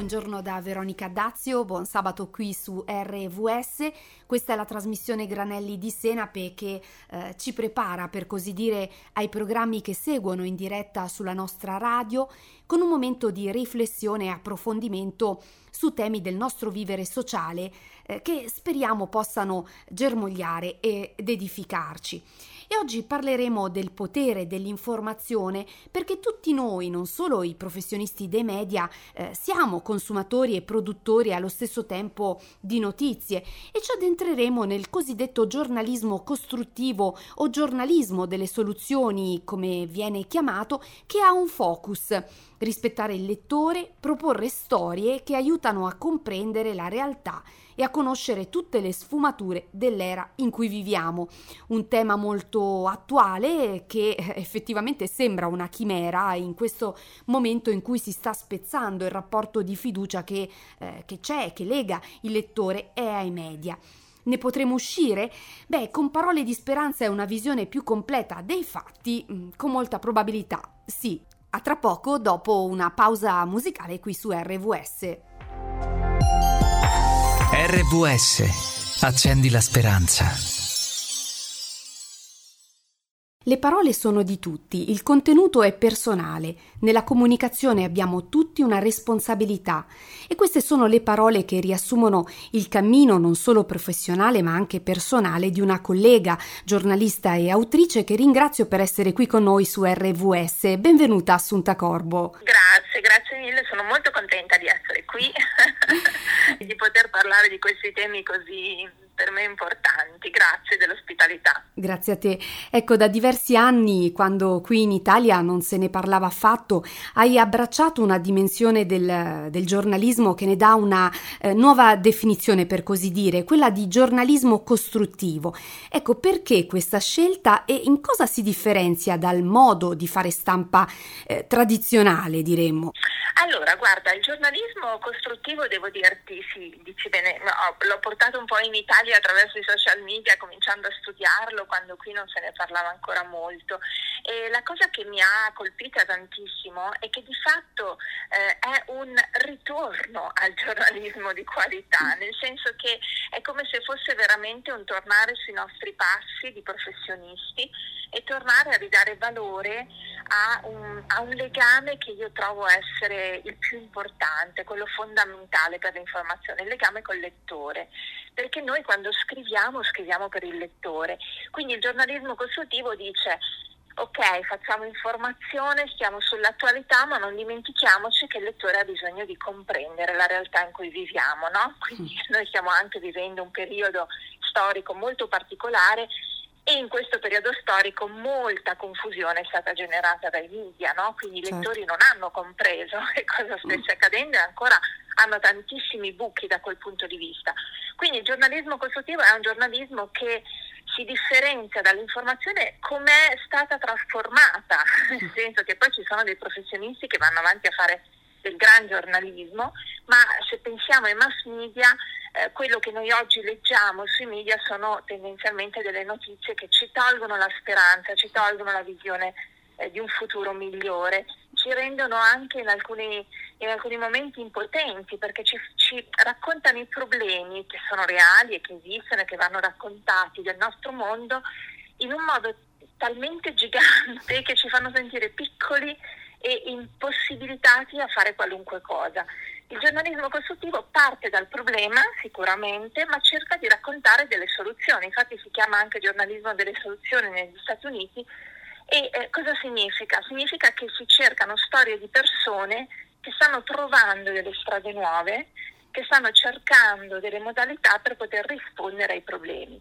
Buongiorno da Veronica Dazio, buon sabato qui su RVS. Questa è la trasmissione Granelli di Senape che eh, ci prepara, per così dire, ai programmi che seguono in diretta sulla nostra radio, con un momento di riflessione e approfondimento su temi del nostro vivere sociale eh, che speriamo possano germogliare ed edificarci e oggi parleremo del potere dell'informazione perché tutti noi, non solo i professionisti dei media, eh, siamo consumatori e produttori allo stesso tempo di notizie. E ci addentreremo nel cosiddetto giornalismo costruttivo o giornalismo delle soluzioni, come viene chiamato, che ha un focus rispettare il lettore, proporre storie che aiutano a comprendere la realtà e a conoscere tutte le sfumature dell'era in cui viviamo. Un tema molto attuale che eh, effettivamente sembra una chimera in questo momento in cui si sta spezzando il rapporto di fiducia che, eh, che c'è, che lega il lettore e ai media. Ne potremo uscire? Beh, con parole di speranza e una visione più completa dei fatti, mm, con molta probabilità sì. A tra poco dopo una pausa musicale qui su RVS. RVS. Accendi la speranza. Le parole sono di tutti, il contenuto è personale, nella comunicazione abbiamo tutti una responsabilità e queste sono le parole che riassumono il cammino non solo professionale ma anche personale di una collega, giornalista e autrice che ringrazio per essere qui con noi su RVS. Benvenuta Assunta Corbo. Grazie, grazie mille, sono molto contenta di essere qui di poter parlare di questi temi così per me importanti. Grazie dell'ospitalità. Grazie a te. Ecco, da diversi anni, quando qui in Italia non se ne parlava affatto, hai abbracciato una dimensione del, del giornalismo che ne dà una eh, nuova definizione, per così dire, quella di giornalismo costruttivo. Ecco, perché questa scelta e in cosa si differenzia dal modo di fare stampa eh, tradizionale, diremmo? Allora, guarda, il giornalismo costruttivo, devo dirti, sì, dici bene, no, l'ho portato un po' in Italia attraverso i social media, cominciando a studiarlo quando qui non se ne parlava ancora molto. E la cosa che mi ha colpita tantissimo è che di fatto eh, è un ritorno al giornalismo di qualità, nel senso che è come se fosse veramente un tornare sui nostri passi di professionisti e tornare a ridare valore a un, a un legame che io trovo essere il più importante, quello fondamentale per l'informazione, il legame col lettore, perché noi quando scriviamo scriviamo per il lettore, quindi il giornalismo costruttivo dice ok, facciamo informazione, stiamo sull'attualità, ma non dimentichiamoci che il lettore ha bisogno di comprendere la realtà in cui viviamo, no? Quindi noi stiamo anche vivendo un periodo storico molto particolare e in questo periodo storico molta confusione è stata generata dai media, no? quindi i certo. lettori non hanno compreso che cosa stesse accadendo e ancora hanno tantissimi buchi da quel punto di vista. Quindi il giornalismo costruttivo è un giornalismo che si differenzia dall'informazione come è stata trasformata, nel senso che poi ci sono dei professionisti che vanno avanti a fare del gran giornalismo, ma se pensiamo ai mass media eh, quello che noi oggi leggiamo sui media sono tendenzialmente delle notizie che ci tolgono la speranza, ci tolgono la visione eh, di un futuro migliore, ci rendono anche in alcuni, in alcuni momenti impotenti perché ci, ci, raccontano i problemi che sono reali e che esistono e che vanno raccontati del nostro mondo in un modo talmente gigante che ci fanno sentire piccoli e impossibilitati a fare qualunque cosa. Il giornalismo costruttivo parte dal problema sicuramente, ma cerca di raccontare delle soluzioni, infatti si chiama anche giornalismo delle soluzioni negli Stati Uniti. E eh, cosa significa? Significa che si cercano storie di persone che stanno trovando delle strade nuove, che stanno cercando delle modalità per poter rispondere ai problemi.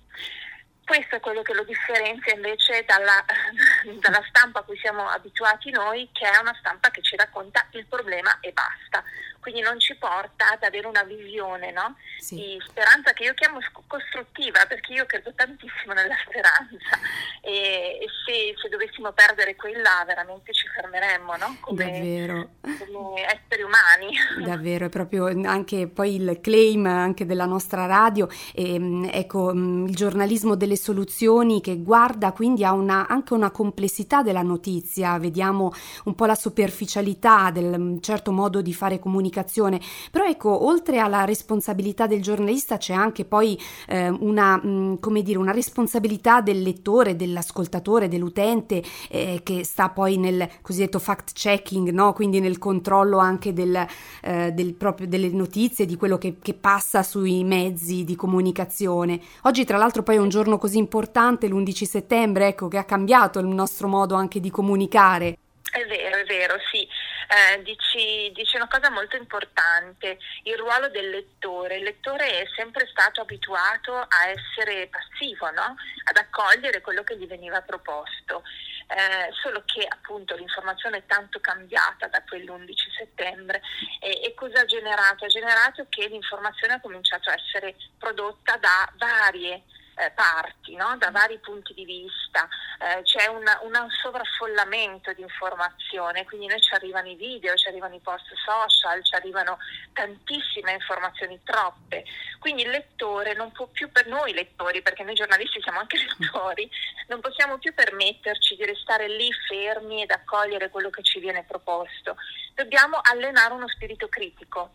Questo è quello che lo differenzia invece dalla, dalla, stampa a cui siamo abituati noi, che è una stampa che ci racconta il problema e basta quindi non ci porta ad avere una visione no? sì. di speranza che io chiamo costruttiva perché io credo tantissimo nella speranza e, e se, se, dovessimo perdere quella veramente ci fermeremmo no? come, come esseri umani. Davvero, è proprio anche poi il claim anche della nostra radio, e, ehm, ecco mm, il giornalismo delle soluzioni che guarda quindi a una, anche una complessità della notizia, vediamo un po' la superficialità del mm, certo modo di fare comunicazione comunicazione. Però ecco, oltre alla responsabilità del giornalista c'è anche poi eh, una, mh, mm, come dire, una responsabilità del lettore, dell'ascoltatore, dell'utente eh, che sta poi nel cosiddetto fact checking, no? quindi nel controllo anche del, eh, del proprio, delle notizie, di quello che, che passa sui mezzi di comunicazione. Oggi tra l'altro poi è un giorno così importante, l'11 settembre, ecco, che ha cambiato il nostro modo anche di comunicare. È vero, è vero, sì. Eh, dici, dici, una cosa molto importante, il ruolo del lettore. Il lettore è sempre stato abituato a essere passivo, no? ad accogliere quello che gli veniva proposto. Eh, solo che appunto l'informazione è tanto cambiata da quell'11 settembre e, e cosa ha generato? Ha generato che l'informazione ha cominciato a essere prodotta da varie eh, parti, no? da vari punti di vista, eh, c'è un, un, sovraffollamento di informazione, quindi noi ci arrivano i video, ci arrivano i post social, ci arrivano tantissime informazioni, troppe, quindi il lettore non può più per noi lettori, perché noi giornalisti siamo anche lettori, non possiamo più permetterci di restare lì fermi ed accogliere quello che ci viene proposto, dobbiamo allenare uno spirito critico.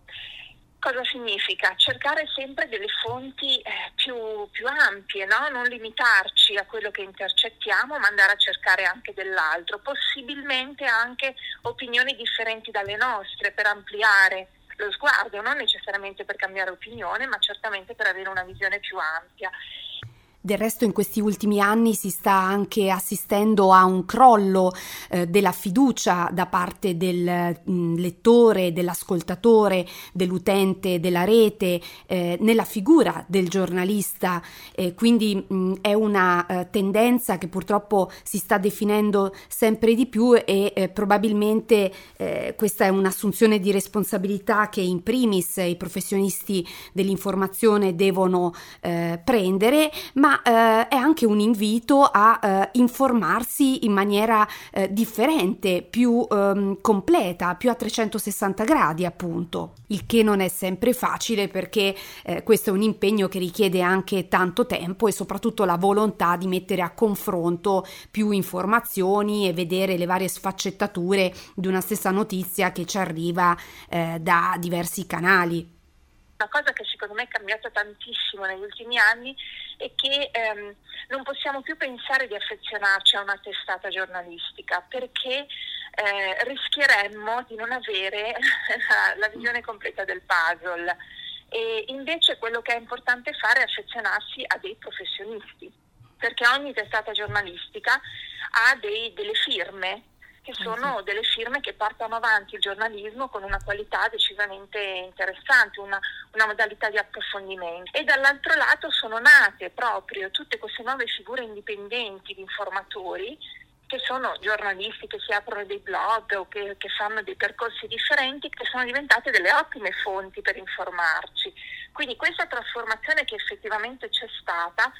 Cosa significa? Cercare sempre delle fonti eh, più, ampie, no? non limitarci a quello che intercettiamo, ma andare a cercare anche dell'altro, possibilmente anche opinioni differenti dalle nostre per ampliare lo sguardo, non necessariamente per cambiare opinione, ma certamente per avere una visione più ampia. Del resto in questi ultimi anni si sta anche assistendo a un crollo eh, della fiducia da parte del mh, mm, lettore, dell'ascoltatore, dell'utente della rete eh, nella figura del giornalista, eh, quindi mh, mm, è una eh, tendenza che purtroppo si sta definendo sempre di più e eh, probabilmente eh, questa è un'assunzione di responsabilità che in primis i professionisti dell'informazione devono prendere, ma eh, è anche un invito a eh, informarsi in maniera eh, differente, più ehm, completa, più a 360 gradi appunto, il che non è sempre facile perché eh, questo è un impegno che richiede anche tanto tempo e soprattutto la volontà di mettere a confronto più informazioni e vedere le varie sfaccettature di una stessa notizia che ci arriva eh, da diversi canali. Una cosa che secondo me è cambiata tantissimo negli ultimi anni è che ehm, non possiamo più pensare di affezionarci a una testata giornalistica perché eh, rischieremmo di non avere la, visione completa del puzzle. E invece quello che è importante fare è affezionarsi a dei professionisti, perché ogni testata giornalistica ha dei, delle firme che sono delle firme che portano avanti il giornalismo con una qualità decisamente interessante, una, una, modalità di approfondimento. E dall'altro lato sono nate proprio tutte queste nuove figure indipendenti di informatori che sono giornalisti che si aprono dei blog o che, che, fanno dei percorsi differenti, che sono diventate delle ottime fonti per informarci. Quindi questa trasformazione che effettivamente c'è stata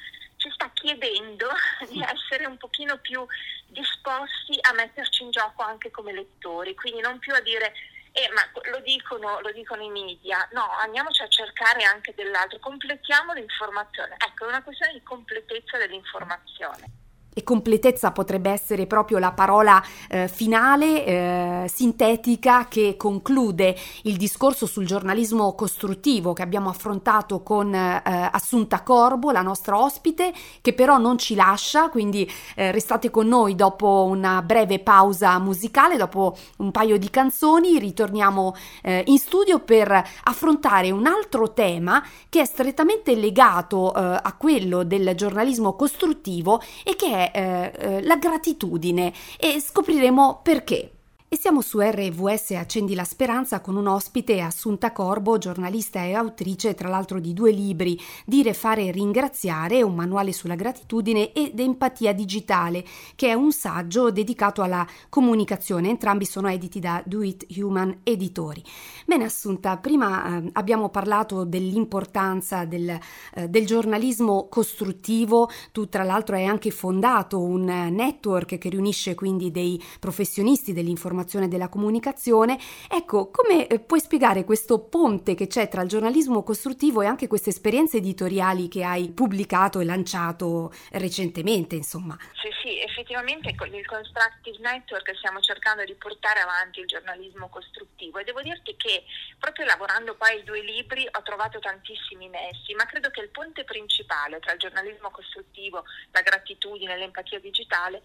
ci sta chiedendo di essere un pochino più disposti a metterci in gioco anche come lettori, quindi non più a dire eh, ma lo dicono, lo dicono, i media, no, andiamoci a cercare anche dell'altro, completiamo l'informazione, ecco, è una questione di completezza dell'informazione e completezza potrebbe essere proprio la parola eh, finale, eh, sintetica, che conclude il discorso sul giornalismo costruttivo che abbiamo affrontato con eh, Assunta Corbo, la nostra ospite, che però non ci lascia, quindi eh, restate con noi dopo una breve pausa musicale, dopo un paio di canzoni, ritorniamo eh, in studio per affrontare un altro tema che è strettamente legato eh, a quello del giornalismo costruttivo e che è eh, eh, la gratitudine e scopriremo perché. E siamo su RVS Accendi la Speranza con un ospite Assunta Corbo, giornalista e autrice tra l'altro di due libri, Dire, fare e ringraziare, un manuale sulla gratitudine ed empatia digitale, che è un saggio dedicato alla comunicazione. Entrambi sono editi da Do It Human Editori. Bene Assunta, prima eh, abbiamo parlato dell'importanza del, eh, del, giornalismo costruttivo, tu tra l'altro hai anche fondato un network che riunisce quindi dei professionisti dell'informazione dell'informazione della comunicazione. Ecco, come eh, puoi spiegare questo ponte che c'è tra il giornalismo costruttivo e anche queste esperienze editoriali che hai pubblicato e lanciato recentemente, insomma? Sì, sì, effettivamente con il Constructive Network stiamo cercando di portare avanti il giornalismo costruttivo e devo dirti che proprio lavorando poi ai due libri ho trovato tantissimi nessi, ma credo che il ponte principale tra il giornalismo costruttivo, la gratitudine l'empatia digitale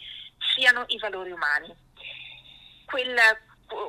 siano i valori umani. Quel,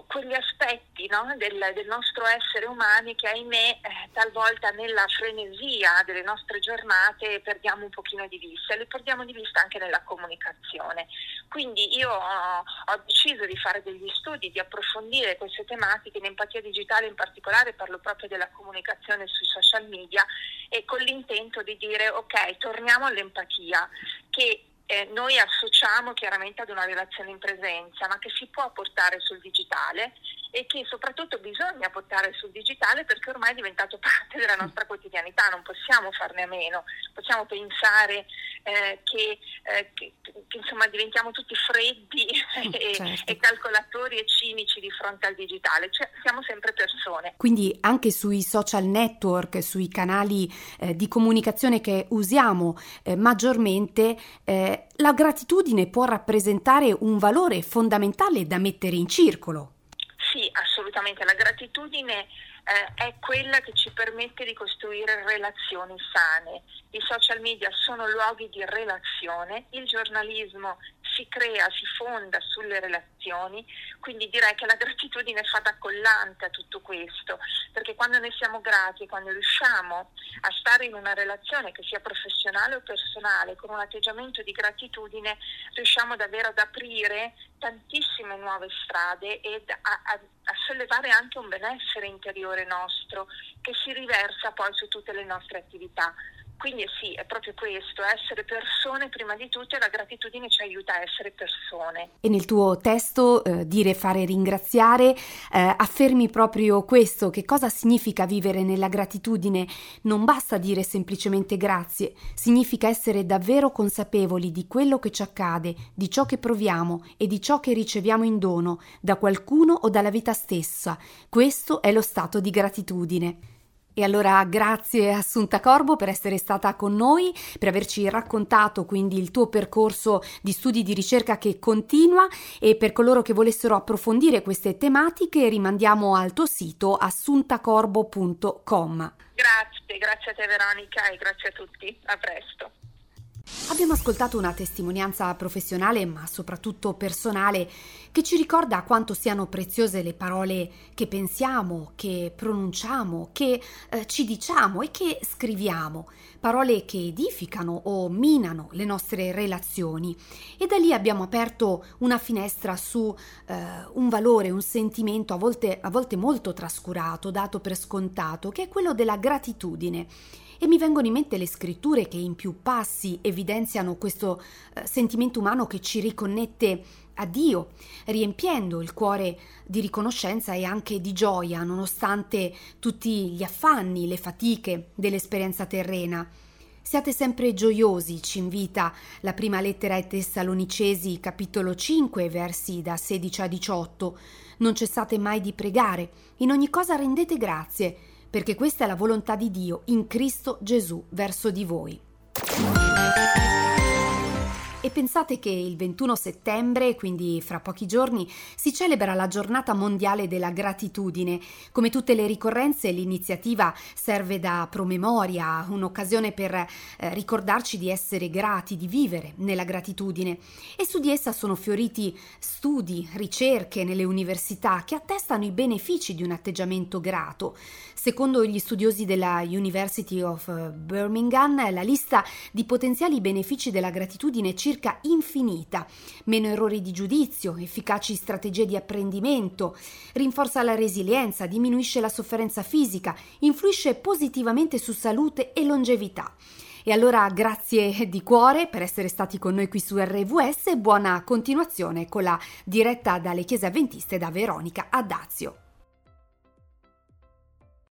quegli aspetti no, del, del, nostro essere umani che ahimè eh, talvolta nella frenesia delle nostre giornate perdiamo un pochino di vista e li perdiamo di vista anche nella comunicazione. Quindi io ho, ho deciso di fare degli studi, di approfondire queste tematiche in empatia digitale in particolare, parlo proprio della comunicazione sui social media e con l'intento di dire ok, torniamo all'empatia che eh, noi associamo chiaramente ad una relazione in presenza, ma che si può portare sul digitale e che soprattutto bisogna portare sul digitale perché ormai è diventato parte della nostra quotidianità, non possiamo farne a meno, possiamo pensare eh, che, eh, che, che, insomma diventiamo tutti freddi e, certo. e, calcolatori e cinici di fronte al digitale, cioè siamo sempre persone. Quindi anche sui social network, sui canali eh, di comunicazione che usiamo eh, maggiormente, eh, la gratitudine può rappresentare un valore fondamentale da mettere in circolo. Sì, assolutamente. La gratitudine eh, è quella che ci permette di costruire relazioni sane. I social media sono luoghi di relazione, il giornalismo si crea, si fonda sulle relazioni, quindi direi che la gratitudine fa da collante a tutto questo, perché quando ne siamo grati, quando riusciamo a stare in una relazione che sia professionale o personale, con un atteggiamento di gratitudine, riusciamo davvero ad aprire tantissime nuove strade e a, a, a sollevare anche un benessere interiore nostro che si riversa poi su tutte le nostre attività. Quindi sì, è proprio questo, essere persone prima di tutto e la gratitudine ci aiuta a essere persone. E nel tuo testo eh, dire fare ringraziare, eh, affermi proprio questo, che cosa significa vivere nella gratitudine? Non basta dire semplicemente grazie, significa essere davvero consapevoli di quello che ci accade, di ciò che proviamo e di ciò che riceviamo in dono da qualcuno o dalla vita stessa. Questo è lo stato di gratitudine. E allora grazie Assunta Corbo per essere stata con noi, per averci raccontato quindi il tuo percorso di studi di ricerca che continua e per coloro che volessero approfondire queste tematiche rimandiamo al tuo sito assuntacorbo.com. Grazie, grazie a te Veronica e grazie a tutti, a presto. Abbiamo ascoltato una testimonianza professionale, ma soprattutto personale, che ci ricorda quanto siano preziose le parole che pensiamo, che pronunciamo, che eh, ci diciamo e che scriviamo, parole che edificano o minano le nostre relazioni. E da lì abbiamo aperto una finestra su eh, un valore, un sentimento a volte, a volte molto trascurato, dato per scontato, che è quello della gratitudine e mi vengono in mente le scritture che in più passi evidenziano questo eh, sentimento umano che ci riconnette a Dio, riempiendo il cuore di riconoscenza e anche di gioia, nonostante tutti gli affanni, le fatiche dell'esperienza terrena. Siate sempre gioiosi, ci invita la prima lettera ai Tessalonicesi, capitolo 5, versi da 16 a 18. Non cessate mai di pregare, in ogni cosa rendete grazie, perché questa è la volontà di Dio in Cristo Gesù verso di voi. Pensate che il 21 settembre, quindi fra pochi giorni, si celebra la giornata mondiale della gratitudine. Come tutte le ricorrenze, l'iniziativa serve da promemoria, un'occasione per eh, ricordarci di essere grati, di vivere nella gratitudine. E su di essa sono fioriti studi, ricerche nelle università che attestano i benefici di un atteggiamento grato. Secondo gli studiosi della University of Birmingham, la lista di potenziali benefici della gratitudine ci circa infinita, meno errori di giudizio, efficaci strategie di apprendimento, rinforza la resilienza, diminuisce la sofferenza fisica, influisce positivamente su salute e longevità. E allora grazie di cuore per essere stati con noi qui su RVS e buona continuazione con la diretta dalle chiese avventiste da Veronica Addazio.